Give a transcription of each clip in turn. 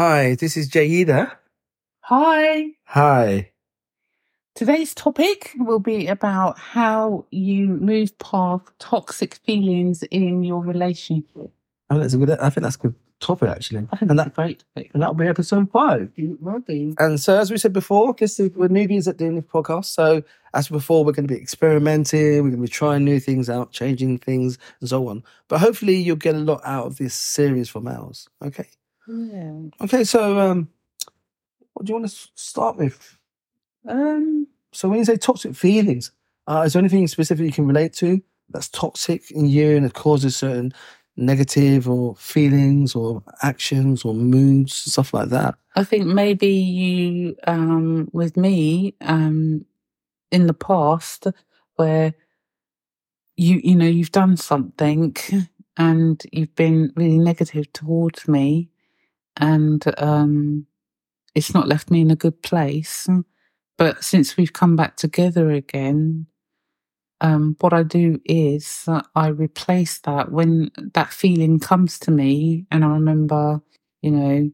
Hi, this is Jayida. Hi. Hi. Today's topic will be about how you move past toxic feelings in your relationship. Oh, that's a good. I think that's a good topic actually. I think And that's that a great topic. and that'll be episode five. It will be. And so, as we said before, this is, we're newbies at doing this podcast. So, as before, we're going to be experimenting. We're going to be trying new things out, changing things, and so on. But hopefully, you'll get a lot out of this series from ours. Okay. Yeah. Okay. So, um, what do you want to start with? Um. So, when you say toxic feelings, uh, is there anything specific you can relate to that's toxic in you and it causes certain negative or feelings or actions or moods, stuff like that? I think maybe you, um, with me, um, in the past, where you, you know, you've done something and you've been really negative towards me, and um, it's not left me in a good place. But since we've come back together again, um, what I do is I replace that when that feeling comes to me, and I remember, you know,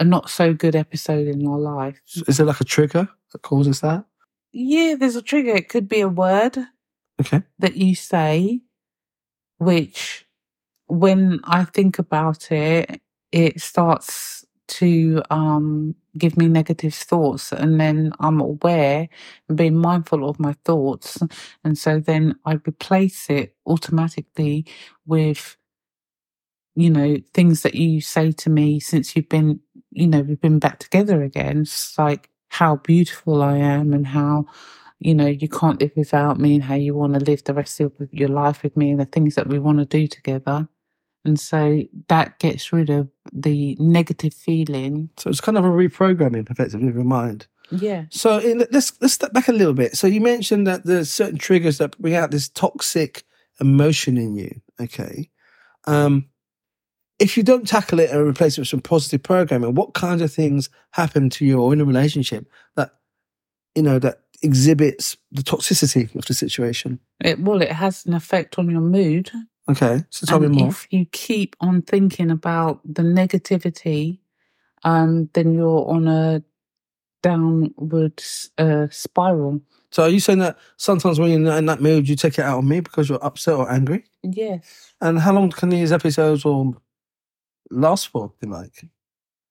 a not so good episode in your life. Is there like a trigger that causes that? Yeah, there's a trigger. It could be a word Okay. that you say, which when I think about it, it starts to um, give me negative thoughts. And then I'm aware and being mindful of my thoughts. And so then I replace it automatically with, you know, things that you say to me since you've been, you know, we've been back together again. It's like how beautiful I am and how you know, you can't live without me and how you want to live the rest of your life with me and the things that we want to do together. And so that gets rid of the negative feeling. So it's kind of a reprogramming, effectively, of your mind. Yeah. So in, let's let's step back a little bit. So you mentioned that there's certain triggers that bring out this toxic emotion in you. Okay. Um, if you don't tackle it and replace it with some positive programming, what kinds of things happen to you or in a relationship that you know that exhibits the toxicity of the situation? It, well, it has an effect on your mood. Okay. So tell and me more. if you keep on thinking about the negativity, um, then you're on a downward uh, spiral. So are you saying that sometimes when you're in that mood, you take it out on me because you're upset or angry? Yes. And how long can these episodes or last for? if you like,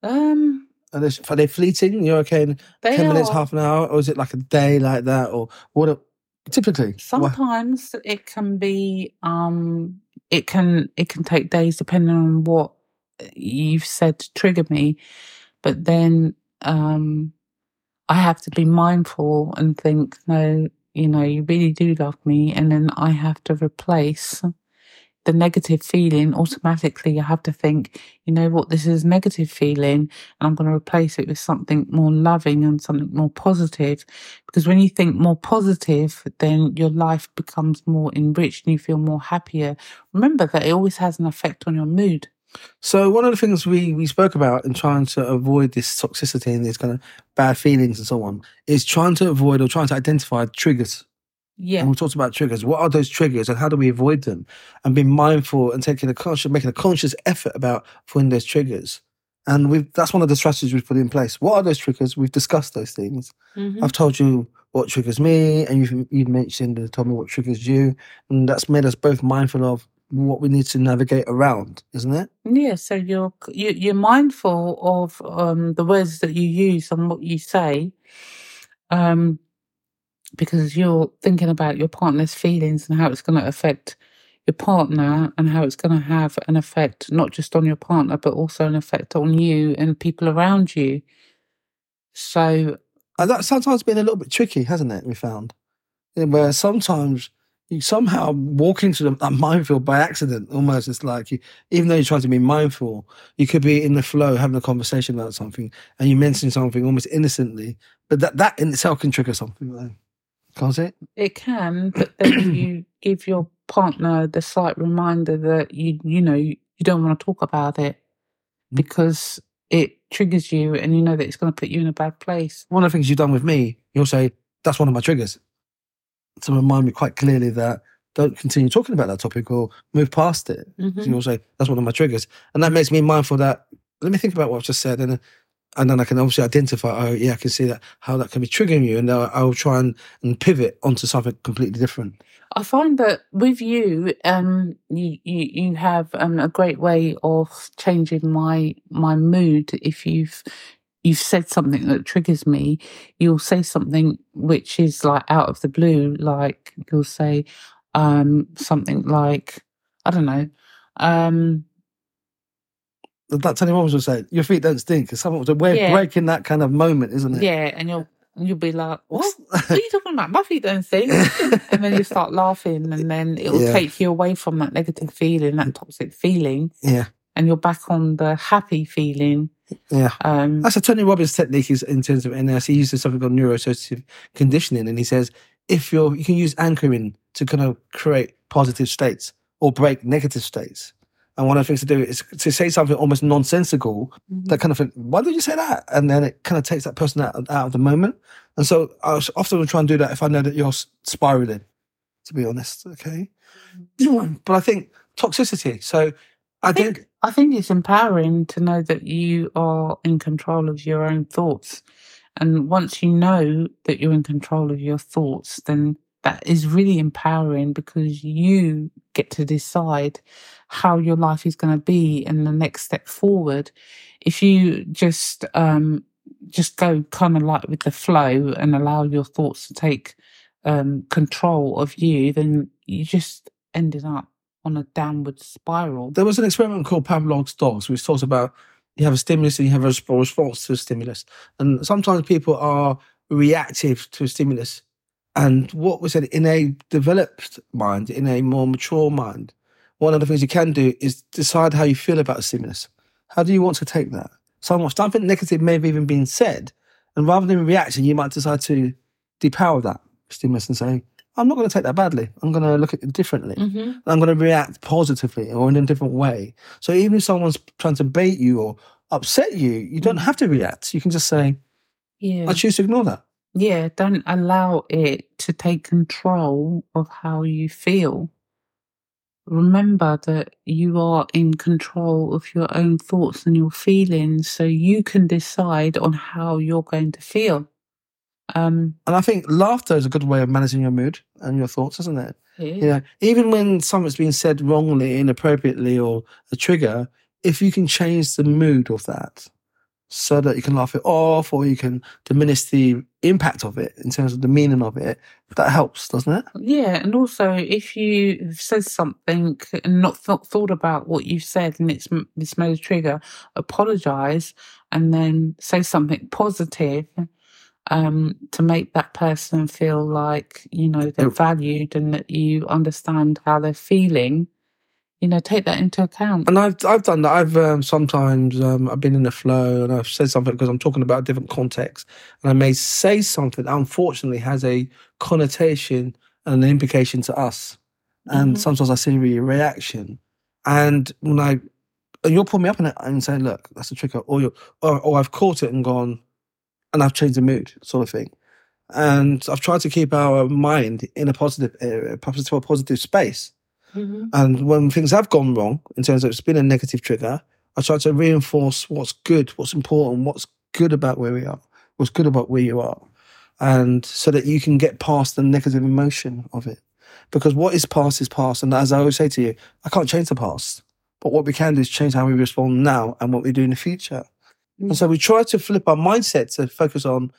Um, are they, are they fleeting? You're okay in ten minutes, are- half an hour, or is it like a day like that, or what? typically, Sometimes it can be um it can it can take days depending on what you've said to trigger me. But then um I have to be mindful and think, no, you know, you really do love me and then I have to replace the negative feeling automatically I have to think, you know what, this is negative feeling and I'm going to replace it with something more loving and something more positive. Because when you think more positive, then your life becomes more enriched and you feel more happier. Remember that it always has an effect on your mood. So one of the things we we spoke about in trying to avoid this toxicity and these kind of bad feelings and so on is trying to avoid or trying to identify triggers. Yeah. And we talked about triggers. What are those triggers and how do we avoid them? And being mindful and taking a conscious, making a conscious effort about avoiding those triggers. And we've that's one of the strategies we've put in place. What are those triggers? We've discussed those things. Mhm. I've told you what triggers me, and you've you've mentioned and told me what triggers you, and that's made us both mindful of what we need to navigate around, isn't it? Yeah, so you're you, you're mindful of um, the words that you use and what you say, um, because you're thinking about your partner's feelings and how it's going to affect your partner and how it's going to have an effect not just on your partner but also an effect on you and people around you. So And that's sometimes been a little bit tricky, hasn't it? We found where sometimes you somehow walk into that minefield by accident. Almost, it's like you, even though you're trying to be mindful, you could be in the flow having a conversation about something, and you mention something almost innocently, but that that in itself can trigger something, can't it? It can, but then you give your partner the slight reminder that you you know you, don't want to talk about it because it triggers you and you know that it's going to put you in a bad place. One of the things you've done with me, you'll say that's one of my triggers to remind me quite clearly that don't continue talking about that topic or move past it. Mhm. So you'll say that's one of my triggers, and that makes me mindful that let me think about what I've just said, and and then I can obviously identify. Oh, yeah, I can see that how that can be triggering you, and I'll, try and, and pivot onto something completely different. I find that with you, um, you you, you have um, a great way of changing my my mood. If you've you've said something that triggers me, you'll say something which is like out of the blue, like you'll say um, something like I don't know. Um, That Tony Robbins was saying, "Your feet don't stink." It's something of Yeah. breaking that kind of moment, isn't it? yeah, and you'll you'll be like, "What? What? are you talking about? My feet don't stink." and then you start laughing, and then it will Yeah. take you away from that negative feeling, that toxic feeling, yeah, and you're back on the happy feeling. yeah. Um, That's a Tony Robbins technique is in terms of NS. He uses something called neuroassociative conditioning, and he says if you're you can use anchoring to kind of create positive states or break negative states. And one of the things to do is to say something almost nonsensical mm-hmm. that kind of why did you say that? And then it kind of takes that person out, out of the moment. And so I often will try and do that if I know that you're spiraling, to be honest. Okay. Mm-hmm. But I think toxicity. So I, I think think, I think it's empowering to know that you are in control of your own thoughts. And once you know that you're in control of your thoughts, then that is really empowering because you get to decide how your life is going to be and the next step forward. If you just um, just go kind of like with the flow and allow your thoughts to take um, control of you, then you just ended up on a downward spiral. there was an experiment called Pavlov's dogs, which talks about you have a stimulus and you have a response to a stimulus. And sometimes people are reactive to a stimulus. And what was said in a developed mind, in a more mature mind, one of the things you can do is decide how you feel about a stimulus. How do you want to take that? Some, something negative may have even been said. And rather than reacting, you might decide to depower that stimulus and say, I'm not going to take that badly. I'm going to look at it differently. Mm-hmm. I'm going to react positively or in a different way. So even if someone's trying to bait you or upset you, you don't have to react. You can just say, Yeah. I choose to ignore that. Yeah, don't allow it to take control of how you feel. Remember that you are in control of your own thoughts and your feelings, so you can decide on how you're going to feel. Um, And I think laughter is a good way of managing your mood and your thoughts, isn't it? Yeah. You know, even when something's been said wrongly, inappropriately, or a trigger, if you can change the mood of that so that you can laugh it off or you can diminish the impact of it in terms of the meaning of it, that helps, doesn't it? Yeah, and also if you have said something and not th- thought about what you've said and it's this made a trigger, apologize and then say something positive um, to make that person feel like you know they're valued and that you understand how they're feeling. You know, take that into account. And I've I've done that. I've um, sometimes um, I've been in the flow and I've said something because I'm talking about a different context, and I may say something that unfortunately has a connotation and an implication to us, and Mhm. sometimes I see a reaction, and when I and you'll pull me up in it and say, "Look, that's a trigger," or you or, or I've caught it and gone, and I've changed the mood, sort of thing. And I've tried to keep our mind in a positive area, to a positive, positive space. Mhm. And when things have gone wrong, in terms of it's been a negative trigger, I try to reinforce what's good, what's important, what's good about where we are, what's good about where you are. And so that you can get past the negative emotion of it. Because what is past is past. And as I always say to you, I can't change the past. But what we can do is change how we respond now and what we do in the future. And so we try to flip our mindset to focus on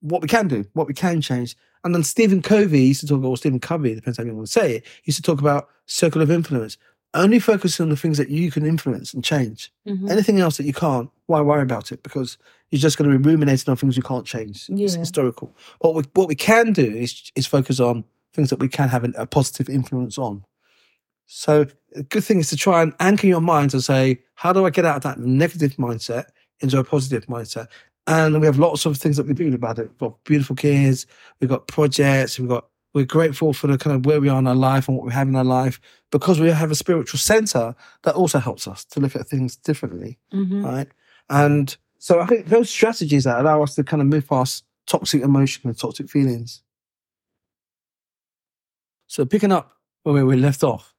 what we can do, what we can change. And then Stephen Covey used to talk, or Stephen Covey, depends how you want to say it, used to talk about circle of influence. Only focus on the things that you can influence and change. Mhm. Anything else that you can't, why worry about it? Because you're just going to be ruminating on things you can't change. It's historical. What we, what we can do is, is focus on things that we can have a positive influence on. So a good thing is to try and anchor your mind to say, how do I get out of that negative mindset into a positive mindset? And we have lots of things that we do about it. We've got beautiful kids, we've got projects, we've got we're grateful for the kind of where we are in our life and what we have in our life because we have a spiritual center that also helps us to look at things differently, Mhm. right? And so I think those strategies that allow us to kind of move past toxic emotion and toxic feelings. So picking up where we left off,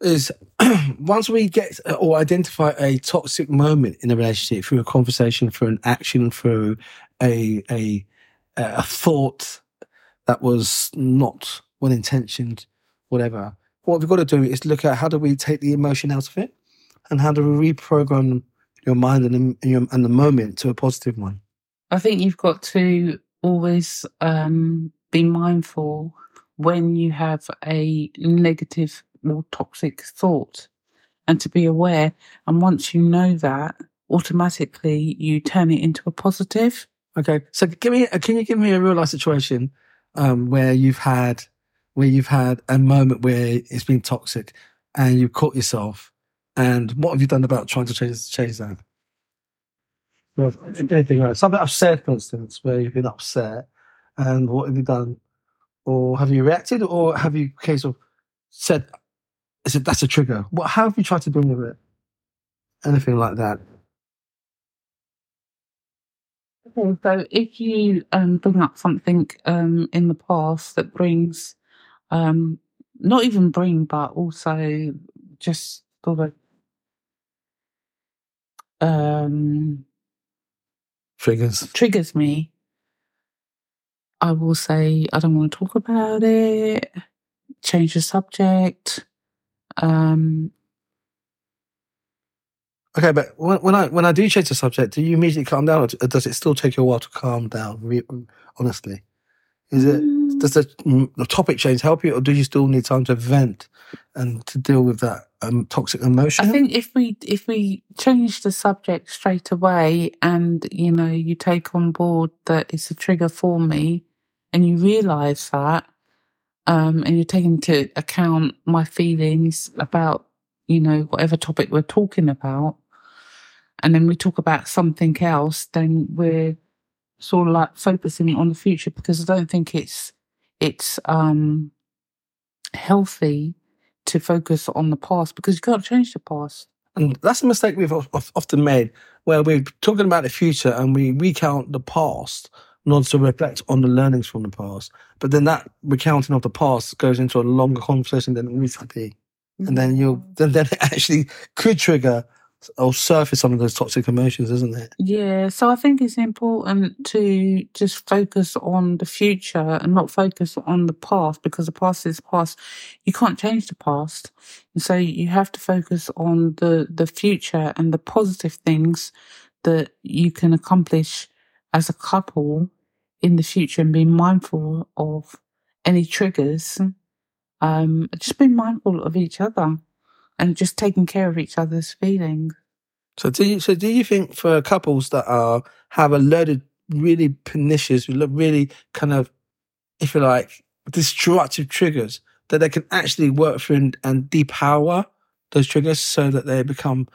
is once we get or identify a toxic moment in a relationship through a conversation, through an action, through a a a thought that was not well intentioned, whatever. What we've got to do is look at how do we take the emotion out of it, and how do we reprogram your mind and, and, and the moment to a positive one. I think you've got to always um, be mindful when you have a negative or toxic thought and to be aware. And once you know that, automatically you turn it into a positive. Okay. So give me, can you give me a real life situation um, where you've had, where you've had a moment where it's been toxic and you've caught yourself and what have you done about trying to change, change that? Well, anything right? Something upset, for instance, where you've been upset and what have you done? Or have you reacted or have you case of said, is it that's a trigger? What how have you tried to deal with it? Anything like that? Okay, so if you um, bring up something um, in the past that brings, um, not even bring, but also just sort of um, triggers triggers me, I will say I don't want to talk about it. Change the subject. Um, okay, but when, when, I when I do change the subject, do you immediately calm down, or does it still take you a while to calm down? Honestly, is it mm. does the, mm, the topic change help you, or do you still need time to vent and to deal with that um, toxic emotion? I think if we if we change the subject straight away, and you know you take on board that it's a trigger for me, and you realise that, um, and you're taking into account my feelings about, you know, whatever topic we're talking about, and then we talk about something else, then we're sort of like focusing on the future because I don't think it's it's um healthy to focus on the past because you can't change the past. And that's a mistake we've often made, where we're talking about the future and we recount the past not to reflect on the learnings from the past. But then that recounting of the past goes into a longer conversation than it needs to be. And then you mm. then, then it actually could trigger or surface some of those toxic emotions, isn't it? Yeah. So I think it's important to just focus on the future and not focus on the past because the past is past. You can't change the past. And so you have to focus on the, the future and the positive things that you can accomplish as a couple in the future and be mindful of any triggers. Um, just being mindful of each other and just taking care of each other's feelings. So do you so do you think for couples that are have a load of really pernicious, really kind of, if you like, destructive triggers that they can actually work through and, and depower those triggers so that they become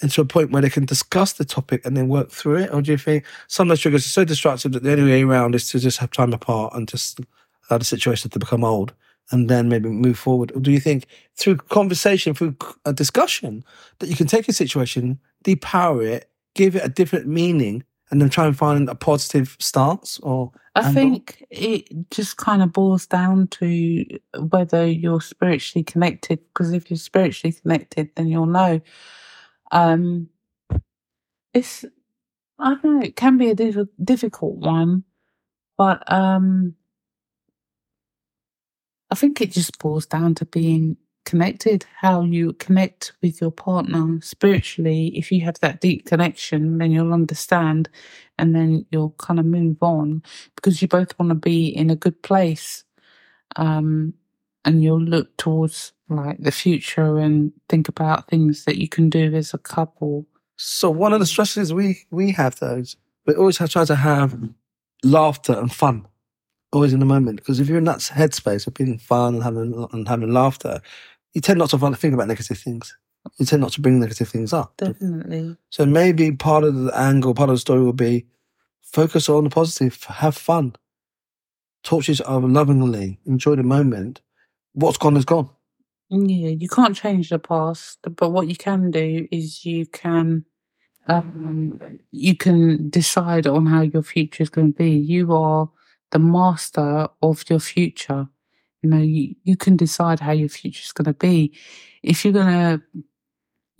into a point where they can discuss the topic and then work through it? Or do you think some of those triggers are so destructive that the only way around is to just have time apart and just allow the situation to become old and then maybe move forward? Or do you think through conversation, through a discussion, that you can take a situation, depower it, give it a different meaning, and then try and find a positive stance or I angle? think it just kind of boils down to whether you're spiritually connected. Because if you're spiritually connected, then you'll know um, it's I don't know. It can be a diff- difficult one, but um, I think it just boils down to being connected. How you connect with your partner spiritually. If you have that deep connection, then you'll understand, and then you'll kind of move on because you both want to be in a good place. Um, and you'll look towards like the future and think about things that you can do as a couple. So one of the stresses we we have those, we always have try to have laughter and fun, always in the moment. Because if you're in that headspace of being fun and having and having laughter, you tend not to think about negative things. You tend not to bring negative things up. Definitely. So maybe part of the angle, part of the story will be focus on the positive, have fun, talk to each other lovingly, enjoy the moment. What's gone is gone. Yeah, you can't change the past, but what you can do is you can um, you can decide on how your future is going to be. You are the master of your future. You know, you, you can decide how your future is going to be. If you're going to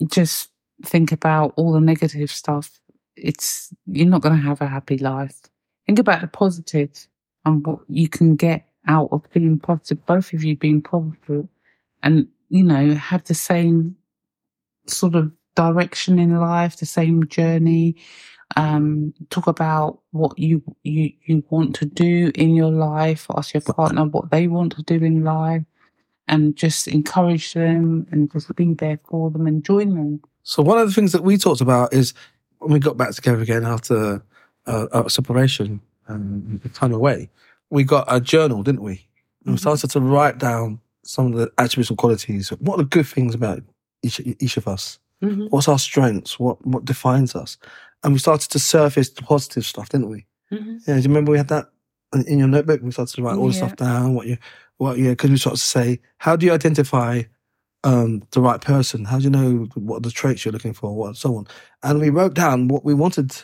just think about all the negative stuff, it's you're not going to have a happy life. Think about the positive and what you can get out of being positive. Both of you being positive, and you know have the same sort of direction in life, the same journey. Um, talk about what you you you want to do in your life. Ask your partner what they want to do in life, and just encourage them and just be there for them and join them. So one of the things that we talked about is when we got back together again after uh, our separation and time away, we got a journal, didn't we? And we started to write down some of the attributes and qualities. What are the good things about each each of us? Mm-hmm. What's our strengths? What what defines us? And we started to surface the positive stuff, didn't we? Mm-hmm. Yeah, do you remember we had that in- your notebook? We started to write all the stuff down. What you, what yeah, because we started to say, how do you identify um, the right person? How do you know what are the traits you're looking for? What so on? And we wrote down what we wanted,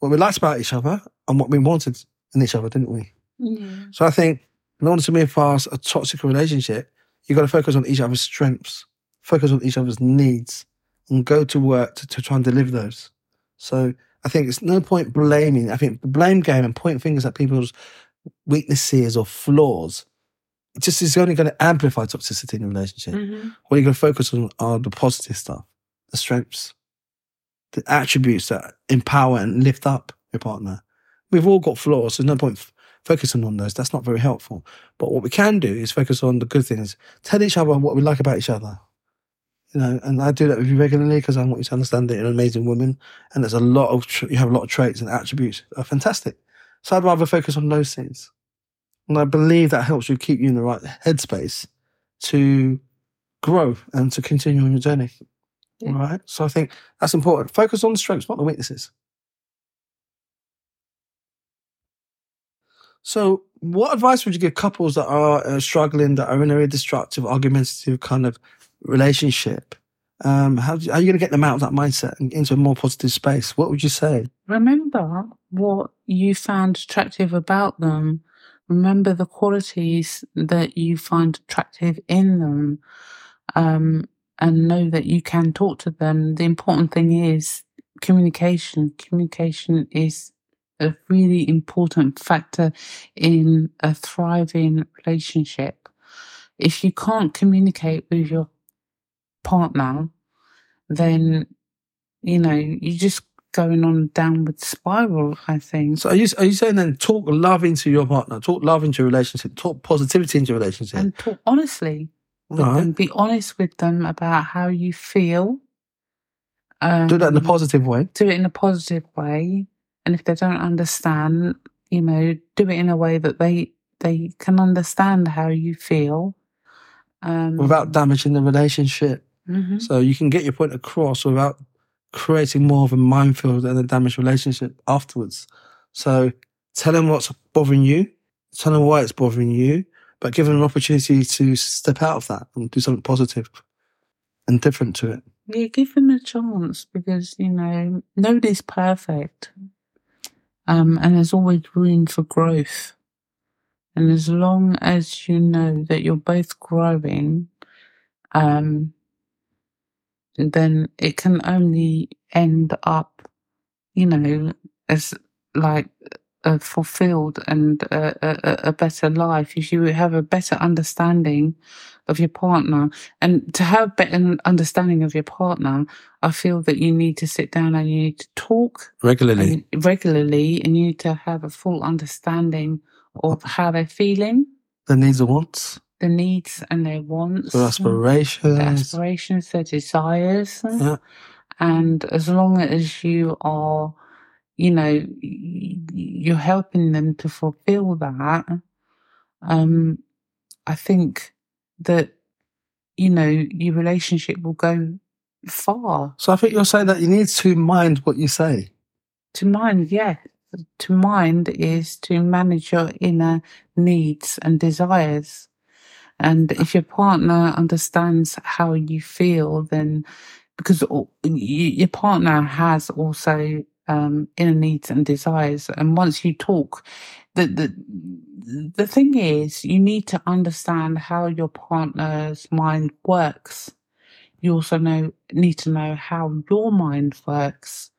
what we liked about each other, and what we wanted in each other, didn't we? Yeah. So I think in order to move past a toxic relationship, you've got to focus on each other's strengths, focus on each other's needs, and go to work to, to try and deliver those. So I think it's no point blaming. I think the blame game and pointing fingers at people's weaknesses or flaws, it just is only going to amplify toxicity in a relationship. Mm-hmm. What you're going to focus on are the positive stuff, the strengths, the attributes that empower and lift up your partner. We've all got flaws. There's no point focusing on those. That's not very helpful. But what we can do is focus on the good things. Tell each other what we like about each other. You know, and I do that with you regularly because I want you to understand that you're an amazing woman, and there's a lot of tr- you have a lot of traits and attributes that are fantastic. So I'd rather focus on those things, and I believe that helps you keep you in the right headspace to grow and to continue on your journey. Yeah. Right. So I think that's important. Focus on the strengths, not the weaknesses. So, what advice would you give couples that are uh, struggling, that are in a destructive, argumentative kind of relationship? Um, how, do how are you going to get them out of that mindset and into a more positive space? What would you say? Remember what you found attractive about them. Remember the qualities that you find attractive in them. Um, and know that you can talk to them. The important thing is communication. Communication is a really important factor in a thriving relationship. If you can't communicate with your partner, then you know you're just going on a downward spiral. I think. So, are you, are you saying then talk love into your partner, talk love into your relationship, talk positivity into your relationship? and talk honestly with Right. them. Be honest with them about how you feel. Um, do that in a positive way. do it in a positive way, and if they don't understand, you know, do it in a way that they they can understand how you feel. Um, without damaging the relationship. Mhm. So you can get your point across without creating more of a minefield and a damaged relationship afterwards. So tell them what's bothering you, tell them why it's bothering you, but give them an opportunity to step out of that and do something positive and different to it. Yeah, give them a chance because you know nobody's perfect, um, and there's always room for growth. And as long as you know that you're both growing, um, then it can only end up, you know, as like a fulfilled and a, a, a- a better life if you have a better understanding of your partner. And to have better understanding of your partner, I feel that you need to sit down and you need to talk Regularly. and regularly and you need to have a full understanding of how they're feeling, The needs and wants, the needs and their wants, their aspirations. their aspirations, their desires. Yeah. And as long as you are, you know, you're helping them to fulfill that, um, I think that, you know, your relationship will go far. So I think you're saying that you need to mind what you say. To mind, yeah. To mind is to manage your inner needs and desires. And if your partner understands how you feel, then because your partner has also um, inner needs and desires. And once you talk, the, the, the thing is, you need to understand how your partner's mind works. You also know, need to know how your mind works.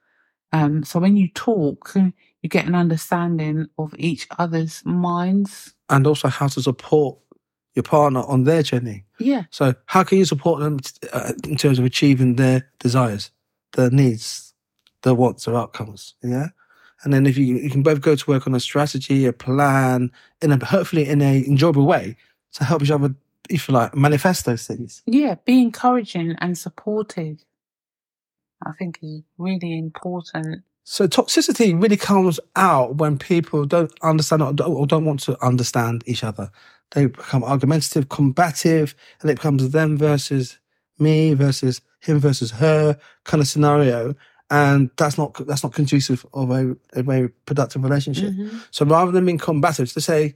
Um, so when you talk, you get an understanding of each other's minds. And also how to support your partner on their journey. Yeah. So how can you support them uh, in terms of achieving their desires, their needs, their wants, or outcomes? Yeah. And then if you you can both go to work on a strategy, a plan, in a hopefully in a enjoyable way to help each other, if you like, manifest those things. Yeah, be encouraging and supportive. I think is really important. So toxicity really comes out when people don't understand or don't, or don't want to understand each other. They become argumentative, combative, and it becomes them versus me versus him versus her kind of scenario. And that's not that's not conducive of a, a very productive relationship. Mhm. So rather than being combative, to say,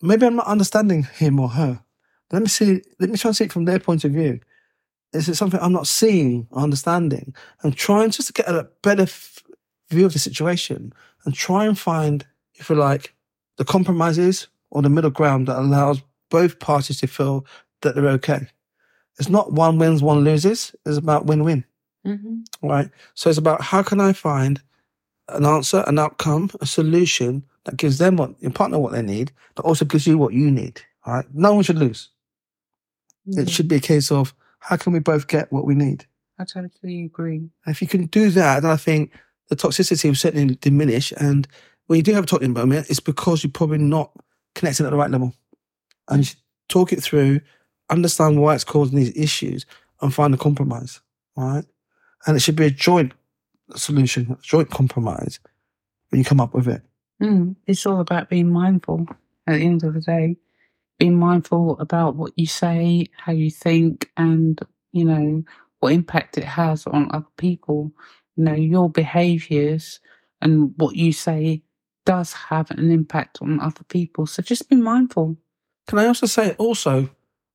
maybe I'm not understanding him or her. Let me see. Let me try and see it from their point of view. Is it something I'm not seeing or understanding? I'm trying just to get a better f- view of the situation and try and find, if you like, the compromises or the middle ground that allows both parties to feel that they're okay. It's not one wins, one loses. It's about win-win Mhm. right? So it's about how can I find an answer, an outcome, a solution that gives them what your partner what they need, but also gives you what you need. All right. No one should lose. Yeah, It should be a case of how can we both get what we need. I totally agree. And if you can do that, then I think the toxicity will certainly diminish. And when you do have a toxic moment, it's because you're probably not connecting at the right level. And you should talk it through, understand why it's causing these issues, and find a compromise. All right. And it should be a joint solution, a joint compromise when you come up with it. Mm, it's all about being mindful at the end of the day. Being mindful about what you say, how you think, and, you know, what impact it has on other people. You know, your behaviors and what you say does have an impact on other people. So just be mindful. Can I also say also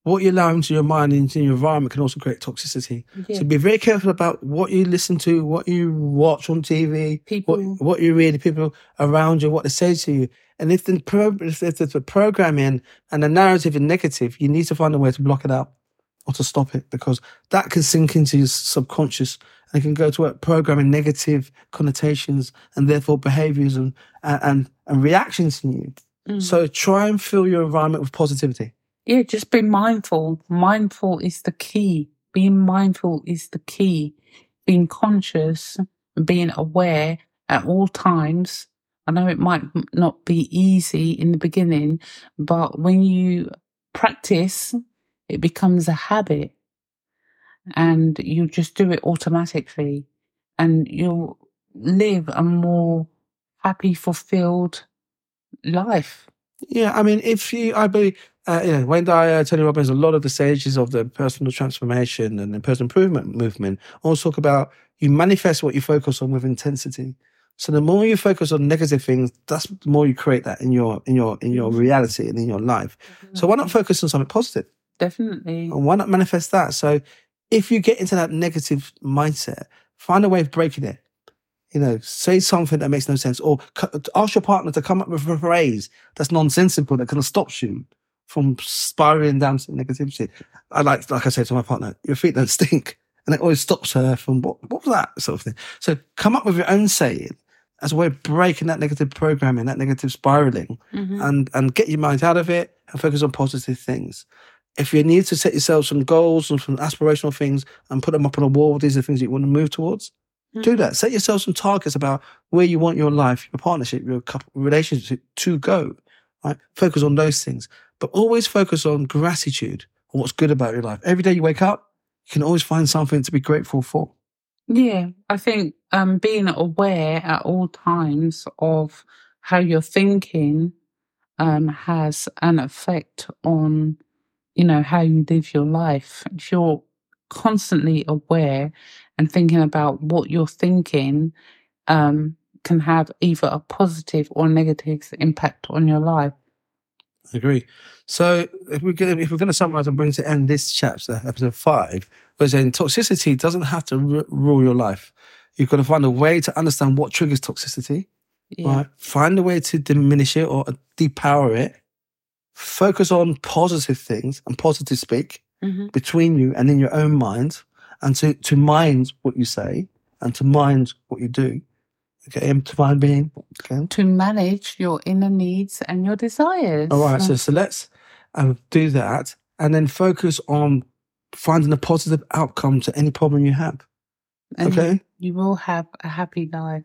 what you allow into your mind and into your environment can also create toxicity. Yeah. So be very careful about what you listen to, what you watch on TV, People- what, what you read, the people around you, what they say to you. And if the, pro, if a programming and the narrative is negative, you need to find a way to block it out or to stop it because that can sink into your subconscious and it can go to work programming negative connotations and therefore behaviors and, and, and reactions in you. Mm. So try and fill your environment with positivity. Yeah, just be mindful. Mindful is the key. Being mindful is the key. Being conscious being aware at all times. I know it might not be easy in the beginning, but when you practice, it becomes a habit and you just do it automatically and you'll live a more happy, fulfilled life. Yeah, I mean, if you, I believe, uh, you know, Wayne Dyer, Tony Robbins, a lot of the sages of the personal transformation and the personal improvement movement all talk about you manifest what you focus on with intensity. So the more you focus on negative things, that's the more you create that in your in your in your reality and in your life. So why not focus on something positive? Definitely. And why not manifest that? So if you get into that negative mindset, find a way of breaking it. You know, say something that makes no sense, or ask your partner to come up with a phrase that's nonsensical that kind of stops you from spiraling down to negativity. I like, like I said to my partner, your feet don't stink, and it always stops her from what, what was that sort of thing. So come up with your own saying as a way of breaking that negative programming, that negative spiraling, Mhm. and and get your mind out of it and focus on positive things. If you need to set yourself some goals and some aspirational things and put them up on a wall, these are things you want to move towards. Do that. Set yourself some targets about where you want your life, your partnership, your couple relationship to go. Right? Focus on those things, but always focus on gratitude and what's good about your life. Every day you wake up, you can always find something to be grateful for. Yeah, I think um, being aware at all times of how you're thinking um, has an effect on, you know, how you live your life. If you're constantly aware and thinking about what you're thinking, um, can have either a positive or negative impact on your life. Agree. So if we're going to, if we're going to summarize and bring to end this chapter, episode five, was in toxicity doesn't have to r- rule your life. You've got to find a way to understand what triggers toxicity, Yeah. right? Find a way to diminish it or depower it. Focus on positive things and positive speak Mhm. between you and in your own mind, and to, to mind what you say and to mind what you do. Okay, to mind being. Okay. To manage your inner needs and your desires. All right, so, so let's um, do that and then focus on finding a positive outcome to any problem you have. And Okay. You will have a happy life.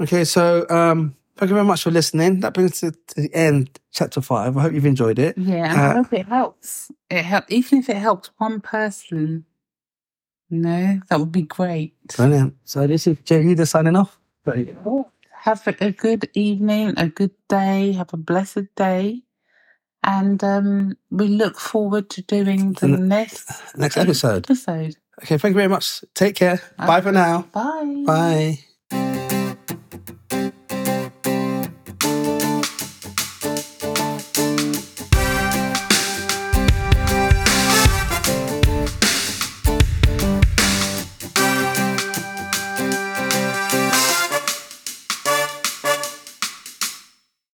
Okay, so um, thank you very much for listening. That brings us to the end, chapter five. I hope you've enjoyed it. Yeah, and I Uh, hope it helps. It help even if it helps one person. Know, that would be great. Brilliant. So this is Jay Huda signing off. Have a, a good evening, a good day, have a blessed day. And um, we look forward to doing the And- next Next episode. episode. Okay, thank you very much. Take care. Bye for now. Bye. Bye.